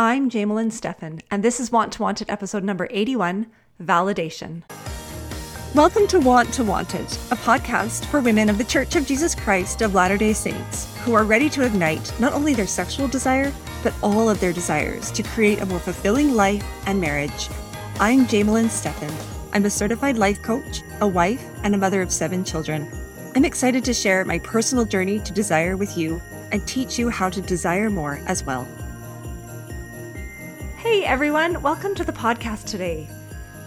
I'm Jamelyn Stephan, and this is Want to Wanted episode number 81 Validation. Welcome to Want to Wanted, a podcast for women of the Church of Jesus Christ of Latter day Saints who are ready to ignite not only their sexual desire, but all of their desires to create a more fulfilling life and marriage. I'm Jamelyn Stephan. I'm a certified life coach, a wife, and a mother of seven children. I'm excited to share my personal journey to desire with you and teach you how to desire more as well. Hey everyone, welcome to the podcast today.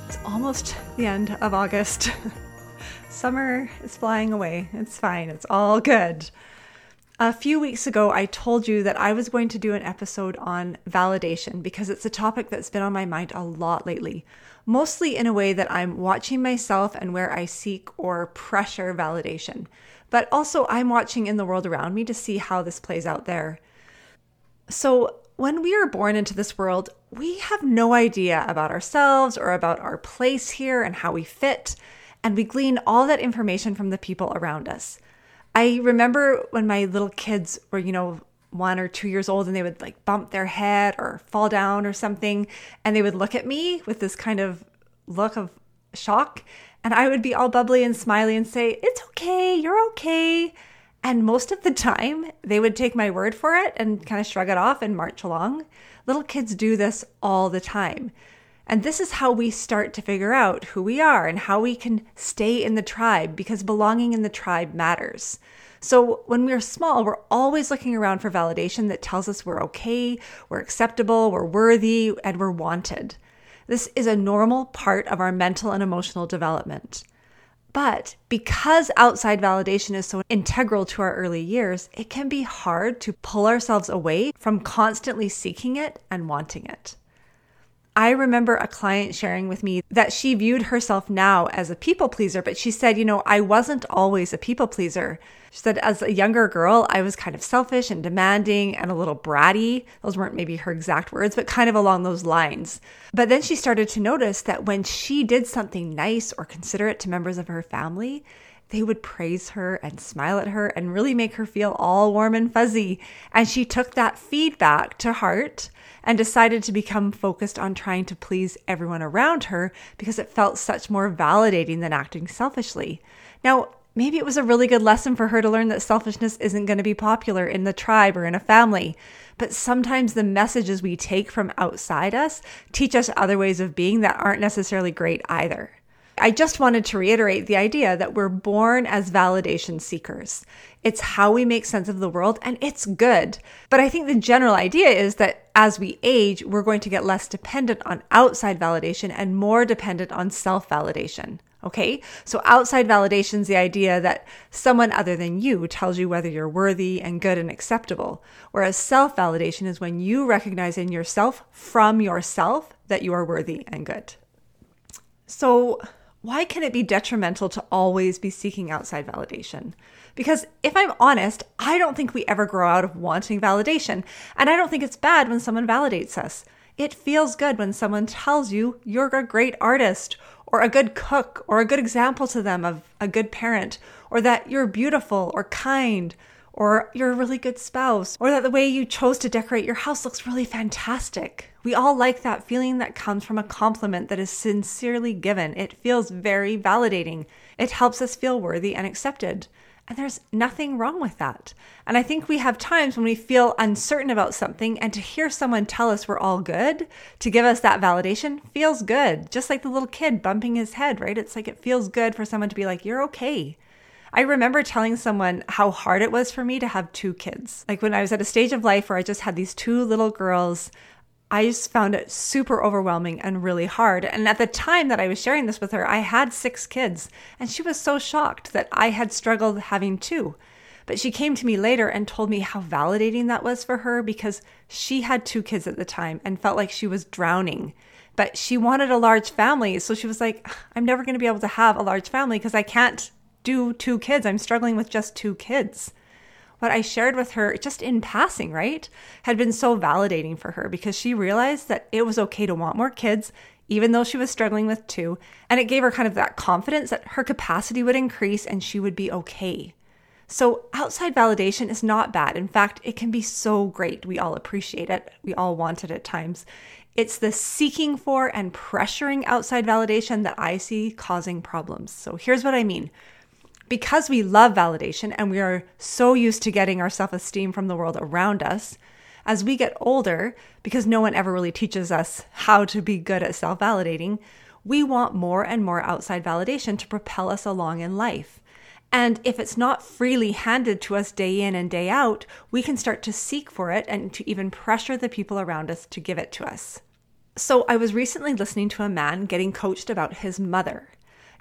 It's almost the end of August. Summer is flying away. It's fine, it's all good. A few weeks ago, I told you that I was going to do an episode on validation because it's a topic that's been on my mind a lot lately, mostly in a way that I'm watching myself and where I seek or pressure validation. But also, I'm watching in the world around me to see how this plays out there. So, when we are born into this world, we have no idea about ourselves or about our place here and how we fit, and we glean all that information from the people around us. I remember when my little kids were, you know, one or two years old and they would like bump their head or fall down or something, and they would look at me with this kind of look of shock. And I would be all bubbly and smiley and say, It's okay, you're okay. And most of the time, they would take my word for it and kind of shrug it off and march along. Little kids do this all the time. And this is how we start to figure out who we are and how we can stay in the tribe because belonging in the tribe matters. So when we're small, we're always looking around for validation that tells us we're okay, we're acceptable, we're worthy, and we're wanted. This is a normal part of our mental and emotional development. But because outside validation is so integral to our early years, it can be hard to pull ourselves away from constantly seeking it and wanting it. I remember a client sharing with me that she viewed herself now as a people pleaser, but she said, you know, I wasn't always a people pleaser. She said, as a younger girl, I was kind of selfish and demanding and a little bratty. Those weren't maybe her exact words, but kind of along those lines. But then she started to notice that when she did something nice or considerate to members of her family, they would praise her and smile at her and really make her feel all warm and fuzzy. And she took that feedback to heart and decided to become focused on trying to please everyone around her because it felt such more validating than acting selfishly. Now, maybe it was a really good lesson for her to learn that selfishness isn't going to be popular in the tribe or in a family. But sometimes the messages we take from outside us teach us other ways of being that aren't necessarily great either. I just wanted to reiterate the idea that we're born as validation seekers. It's how we make sense of the world and it's good. But I think the general idea is that as we age, we're going to get less dependent on outside validation and more dependent on self validation. Okay. So outside validation is the idea that someone other than you tells you whether you're worthy and good and acceptable. Whereas self validation is when you recognize in yourself from yourself that you are worthy and good. So why can it be detrimental to always be seeking outside validation? Because if I'm honest, I don't think we ever grow out of wanting validation. And I don't think it's bad when someone validates us. It feels good when someone tells you you're a great artist, or a good cook, or a good example to them of a good parent, or that you're beautiful or kind, or you're a really good spouse, or that the way you chose to decorate your house looks really fantastic. We all like that feeling that comes from a compliment that is sincerely given. It feels very validating. It helps us feel worthy and accepted. And there's nothing wrong with that. And I think we have times when we feel uncertain about something, and to hear someone tell us we're all good, to give us that validation, feels good. Just like the little kid bumping his head, right? It's like it feels good for someone to be like, you're okay. I remember telling someone how hard it was for me to have two kids. Like when I was at a stage of life where I just had these two little girls, I just found it super overwhelming and really hard. And at the time that I was sharing this with her, I had six kids, and she was so shocked that I had struggled having two. But she came to me later and told me how validating that was for her because she had two kids at the time and felt like she was drowning. But she wanted a large family. So she was like, I'm never going to be able to have a large family because I can't do two kids. I'm struggling with just two kids. What I shared with her, just in passing, right, had been so validating for her because she realized that it was okay to want more kids, even though she was struggling with two. And it gave her kind of that confidence that her capacity would increase and she would be okay. So, outside validation is not bad. In fact, it can be so great. We all appreciate it, we all want it at times. It's the seeking for and pressuring outside validation that I see causing problems. So, here's what I mean. Because we love validation and we are so used to getting our self esteem from the world around us, as we get older, because no one ever really teaches us how to be good at self validating, we want more and more outside validation to propel us along in life. And if it's not freely handed to us day in and day out, we can start to seek for it and to even pressure the people around us to give it to us. So, I was recently listening to a man getting coached about his mother.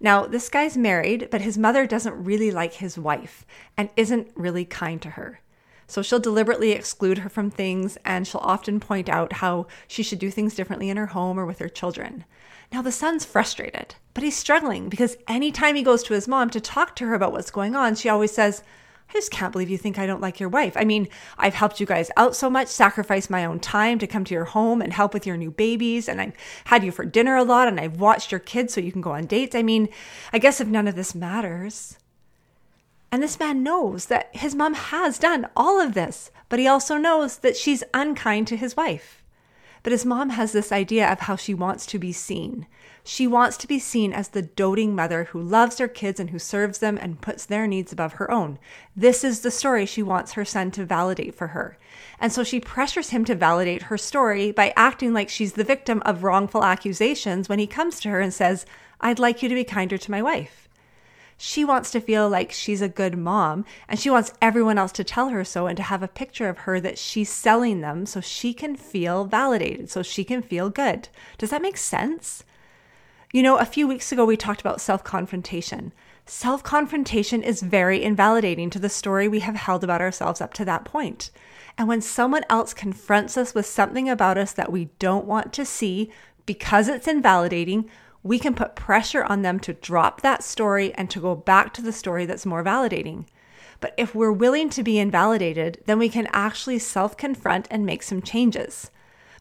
Now, this guy's married, but his mother doesn't really like his wife and isn't really kind to her. So she'll deliberately exclude her from things and she'll often point out how she should do things differently in her home or with her children. Now, the son's frustrated, but he's struggling because anytime he goes to his mom to talk to her about what's going on, she always says, I just can't believe you think I don't like your wife. I mean, I've helped you guys out so much, sacrificed my own time to come to your home and help with your new babies, and I've had you for dinner a lot, and I've watched your kids so you can go on dates. I mean, I guess if none of this matters. And this man knows that his mom has done all of this, but he also knows that she's unkind to his wife. But his mom has this idea of how she wants to be seen. She wants to be seen as the doting mother who loves her kids and who serves them and puts their needs above her own. This is the story she wants her son to validate for her. And so she pressures him to validate her story by acting like she's the victim of wrongful accusations when he comes to her and says, I'd like you to be kinder to my wife. She wants to feel like she's a good mom and she wants everyone else to tell her so and to have a picture of her that she's selling them so she can feel validated, so she can feel good. Does that make sense? You know, a few weeks ago we talked about self confrontation. Self confrontation is very invalidating to the story we have held about ourselves up to that point. And when someone else confronts us with something about us that we don't want to see because it's invalidating, we can put pressure on them to drop that story and to go back to the story that's more validating. But if we're willing to be invalidated, then we can actually self confront and make some changes.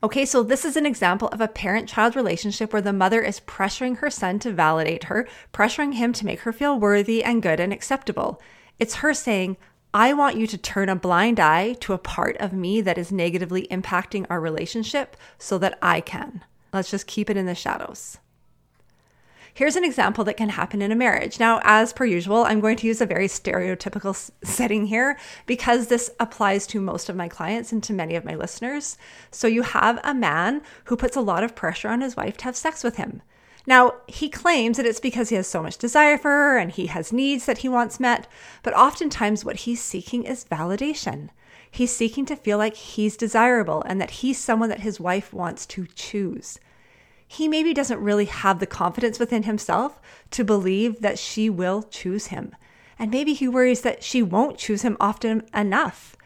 Okay, so this is an example of a parent child relationship where the mother is pressuring her son to validate her, pressuring him to make her feel worthy and good and acceptable. It's her saying, I want you to turn a blind eye to a part of me that is negatively impacting our relationship so that I can. Let's just keep it in the shadows. Here's an example that can happen in a marriage. Now, as per usual, I'm going to use a very stereotypical setting here because this applies to most of my clients and to many of my listeners. So, you have a man who puts a lot of pressure on his wife to have sex with him. Now, he claims that it's because he has so much desire for her and he has needs that he wants met, but oftentimes what he's seeking is validation. He's seeking to feel like he's desirable and that he's someone that his wife wants to choose he maybe doesn't really have the confidence within himself to believe that she will choose him. And maybe he worries that she won't choose him often enough.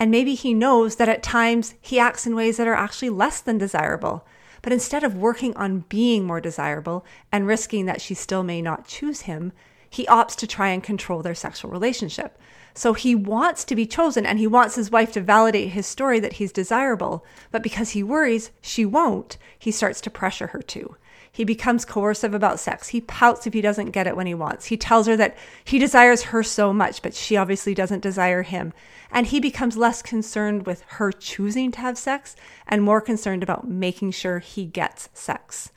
And maybe he knows that at times he acts in ways that are actually less than desirable. But instead of working on being more desirable and risking that she still may not choose him, he opts to try and control their sexual relationship. So he wants to be chosen and he wants his wife to validate his story that he's desirable. But because he worries she won't, he starts to pressure her to. He becomes coercive about sex. He pouts if he doesn't get it when he wants. He tells her that he desires her so much, but she obviously doesn't desire him. And he becomes less concerned with her choosing to have sex and more concerned about making sure he gets sex.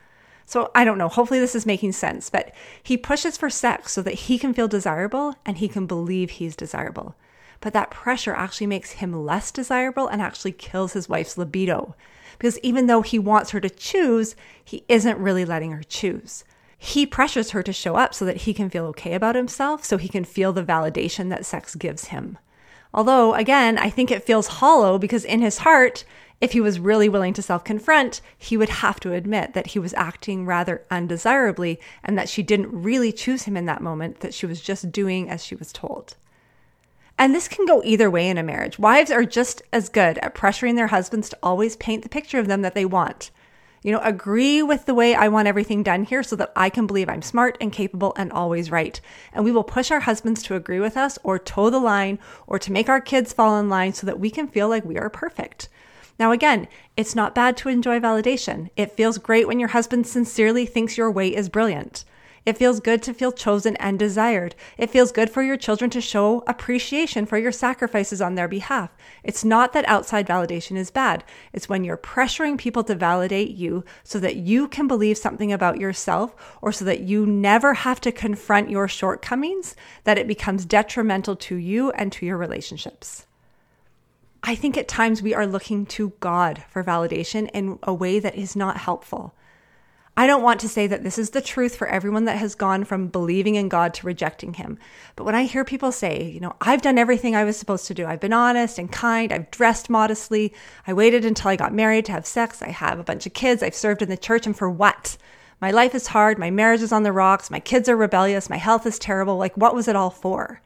So I don't know. Hopefully, this is making sense. But he pushes for sex so that he can feel desirable and he can believe he's desirable. But that pressure actually makes him less desirable and actually kills his wife's libido. Because even though he wants her to choose, he isn't really letting her choose. He pressures her to show up so that he can feel okay about himself, so he can feel the validation that sex gives him. Although, again, I think it feels hollow because in his heart, if he was really willing to self confront, he would have to admit that he was acting rather undesirably and that she didn't really choose him in that moment, that she was just doing as she was told. And this can go either way in a marriage. Wives are just as good at pressuring their husbands to always paint the picture of them that they want. You know, agree with the way I want everything done here so that I can believe I'm smart and capable and always right. And we will push our husbands to agree with us or toe the line or to make our kids fall in line so that we can feel like we are perfect. Now, again, it's not bad to enjoy validation. It feels great when your husband sincerely thinks your way is brilliant. It feels good to feel chosen and desired. It feels good for your children to show appreciation for your sacrifices on their behalf. It's not that outside validation is bad. It's when you're pressuring people to validate you so that you can believe something about yourself or so that you never have to confront your shortcomings that it becomes detrimental to you and to your relationships. I think at times we are looking to God for validation in a way that is not helpful. I don't want to say that this is the truth for everyone that has gone from believing in God to rejecting Him. But when I hear people say, you know, I've done everything I was supposed to do, I've been honest and kind, I've dressed modestly, I waited until I got married to have sex, I have a bunch of kids, I've served in the church, and for what? My life is hard, my marriage is on the rocks, my kids are rebellious, my health is terrible. Like, what was it all for?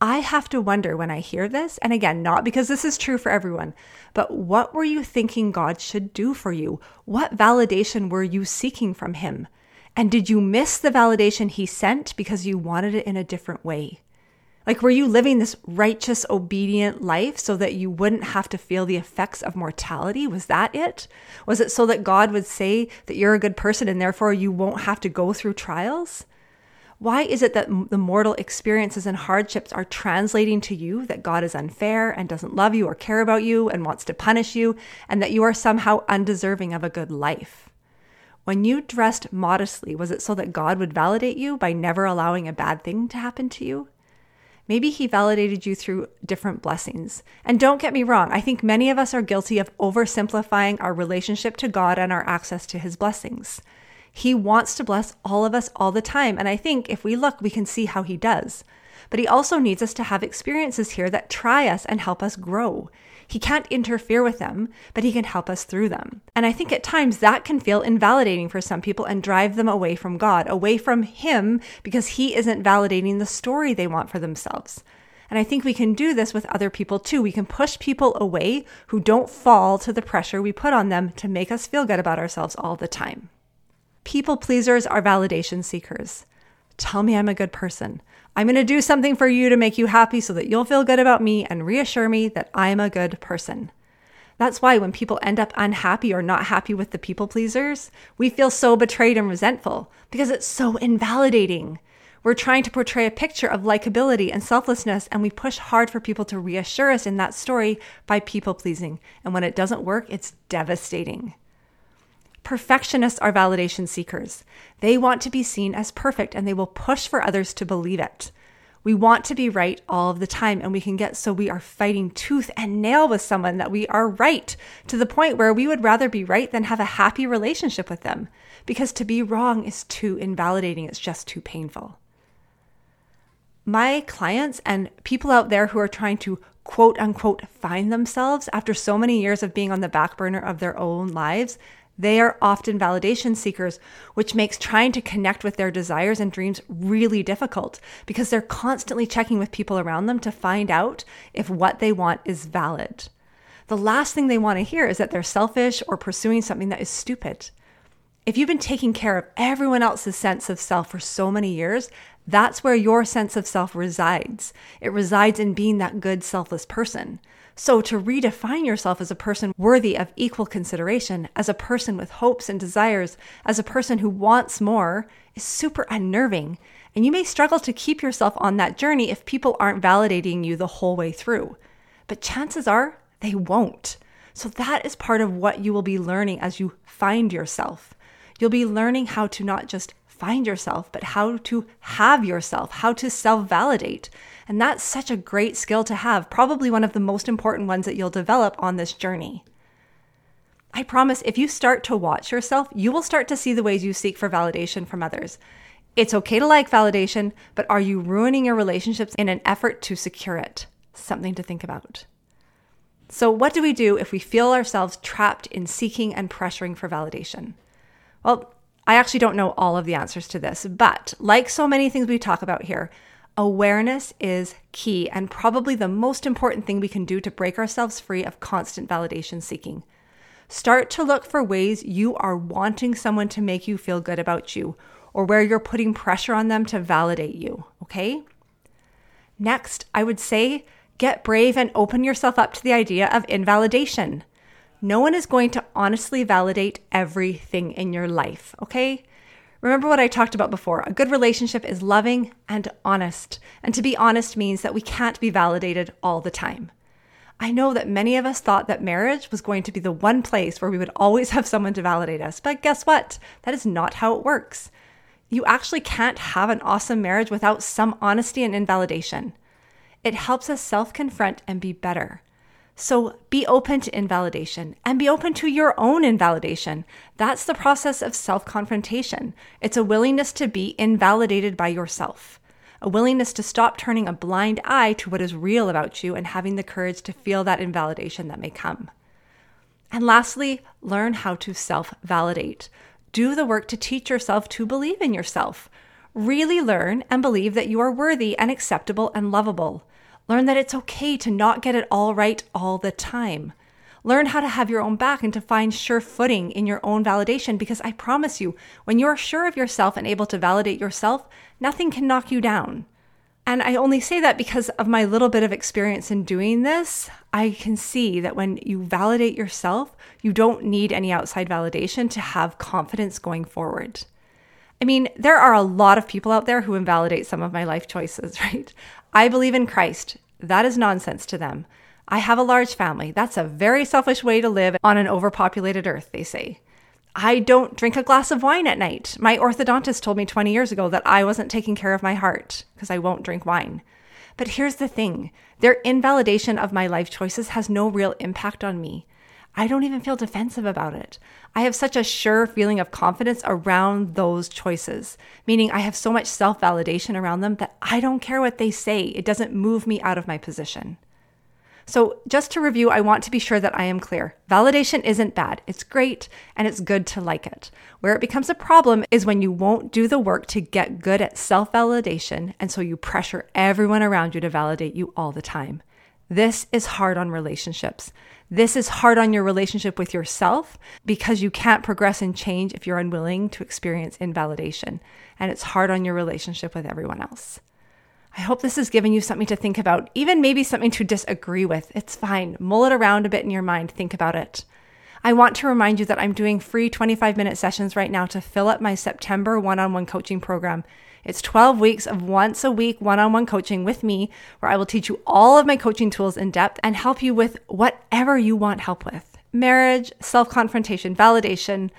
I have to wonder when I hear this, and again, not because this is true for everyone, but what were you thinking God should do for you? What validation were you seeking from Him? And did you miss the validation He sent because you wanted it in a different way? Like, were you living this righteous, obedient life so that you wouldn't have to feel the effects of mortality? Was that it? Was it so that God would say that you're a good person and therefore you won't have to go through trials? Why is it that the mortal experiences and hardships are translating to you that God is unfair and doesn't love you or care about you and wants to punish you, and that you are somehow undeserving of a good life? When you dressed modestly, was it so that God would validate you by never allowing a bad thing to happen to you? Maybe He validated you through different blessings. And don't get me wrong, I think many of us are guilty of oversimplifying our relationship to God and our access to His blessings. He wants to bless all of us all the time. And I think if we look, we can see how He does. But He also needs us to have experiences here that try us and help us grow. He can't interfere with them, but He can help us through them. And I think at times that can feel invalidating for some people and drive them away from God, away from Him, because He isn't validating the story they want for themselves. And I think we can do this with other people too. We can push people away who don't fall to the pressure we put on them to make us feel good about ourselves all the time. People pleasers are validation seekers. Tell me I'm a good person. I'm going to do something for you to make you happy so that you'll feel good about me and reassure me that I'm a good person. That's why when people end up unhappy or not happy with the people pleasers, we feel so betrayed and resentful because it's so invalidating. We're trying to portray a picture of likability and selflessness, and we push hard for people to reassure us in that story by people pleasing. And when it doesn't work, it's devastating. Perfectionists are validation seekers. They want to be seen as perfect and they will push for others to believe it. We want to be right all of the time, and we can get so we are fighting tooth and nail with someone that we are right to the point where we would rather be right than have a happy relationship with them because to be wrong is too invalidating, it's just too painful. My clients and people out there who are trying to quote unquote find themselves after so many years of being on the back burner of their own lives, they are often validation seekers, which makes trying to connect with their desires and dreams really difficult because they're constantly checking with people around them to find out if what they want is valid. The last thing they want to hear is that they're selfish or pursuing something that is stupid. If you've been taking care of everyone else's sense of self for so many years, that's where your sense of self resides. It resides in being that good, selfless person. So, to redefine yourself as a person worthy of equal consideration, as a person with hopes and desires, as a person who wants more, is super unnerving. And you may struggle to keep yourself on that journey if people aren't validating you the whole way through. But chances are they won't. So, that is part of what you will be learning as you find yourself. You'll be learning how to not just find yourself, but how to have yourself, how to self validate. And that's such a great skill to have, probably one of the most important ones that you'll develop on this journey. I promise if you start to watch yourself, you will start to see the ways you seek for validation from others. It's okay to like validation, but are you ruining your relationships in an effort to secure it? Something to think about. So, what do we do if we feel ourselves trapped in seeking and pressuring for validation? Well, I actually don't know all of the answers to this, but like so many things we talk about here, Awareness is key and probably the most important thing we can do to break ourselves free of constant validation seeking. Start to look for ways you are wanting someone to make you feel good about you or where you're putting pressure on them to validate you, okay? Next, I would say get brave and open yourself up to the idea of invalidation. No one is going to honestly validate everything in your life, okay? Remember what I talked about before a good relationship is loving and honest. And to be honest means that we can't be validated all the time. I know that many of us thought that marriage was going to be the one place where we would always have someone to validate us. But guess what? That is not how it works. You actually can't have an awesome marriage without some honesty and invalidation. It helps us self confront and be better. So be open to invalidation and be open to your own invalidation. That's the process of self confrontation. It's a willingness to be invalidated by yourself, a willingness to stop turning a blind eye to what is real about you and having the courage to feel that invalidation that may come. And lastly, learn how to self validate. Do the work to teach yourself to believe in yourself. Really learn and believe that you are worthy and acceptable and lovable. Learn that it's okay to not get it all right all the time. Learn how to have your own back and to find sure footing in your own validation because I promise you, when you're sure of yourself and able to validate yourself, nothing can knock you down. And I only say that because of my little bit of experience in doing this. I can see that when you validate yourself, you don't need any outside validation to have confidence going forward. I mean, there are a lot of people out there who invalidate some of my life choices, right? I believe in Christ. That is nonsense to them. I have a large family. That's a very selfish way to live on an overpopulated earth, they say. I don't drink a glass of wine at night. My orthodontist told me 20 years ago that I wasn't taking care of my heart because I won't drink wine. But here's the thing their invalidation of my life choices has no real impact on me. I don't even feel defensive about it. I have such a sure feeling of confidence around those choices, meaning I have so much self validation around them that I don't care what they say. It doesn't move me out of my position. So, just to review, I want to be sure that I am clear. Validation isn't bad, it's great and it's good to like it. Where it becomes a problem is when you won't do the work to get good at self validation, and so you pressure everyone around you to validate you all the time. This is hard on relationships. This is hard on your relationship with yourself because you can't progress and change if you're unwilling to experience invalidation. And it's hard on your relationship with everyone else. I hope this has given you something to think about, even maybe something to disagree with. It's fine. Mull it around a bit in your mind. Think about it. I want to remind you that I'm doing free 25 minute sessions right now to fill up my September one on one coaching program. It's 12 weeks of once a week one on one coaching with me, where I will teach you all of my coaching tools in depth and help you with whatever you want help with marriage, self confrontation, validation,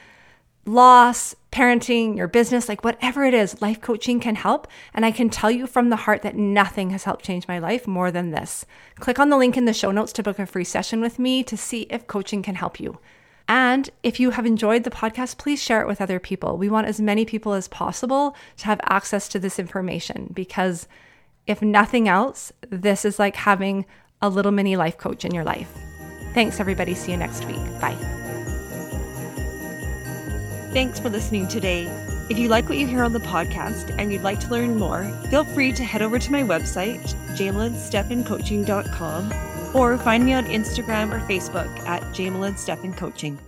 loss, parenting, your business, like whatever it is, life coaching can help. And I can tell you from the heart that nothing has helped change my life more than this. Click on the link in the show notes to book a free session with me to see if coaching can help you. And if you have enjoyed the podcast, please share it with other people. We want as many people as possible to have access to this information because if nothing else, this is like having a little mini life coach in your life. Thanks, everybody. See you next week. Bye. Thanks for listening today. If you like what you hear on the podcast and you'd like to learn more, feel free to head over to my website, jamelynstephancoaching.com or find me on Instagram or Facebook at Jamelyn Stephan Coaching.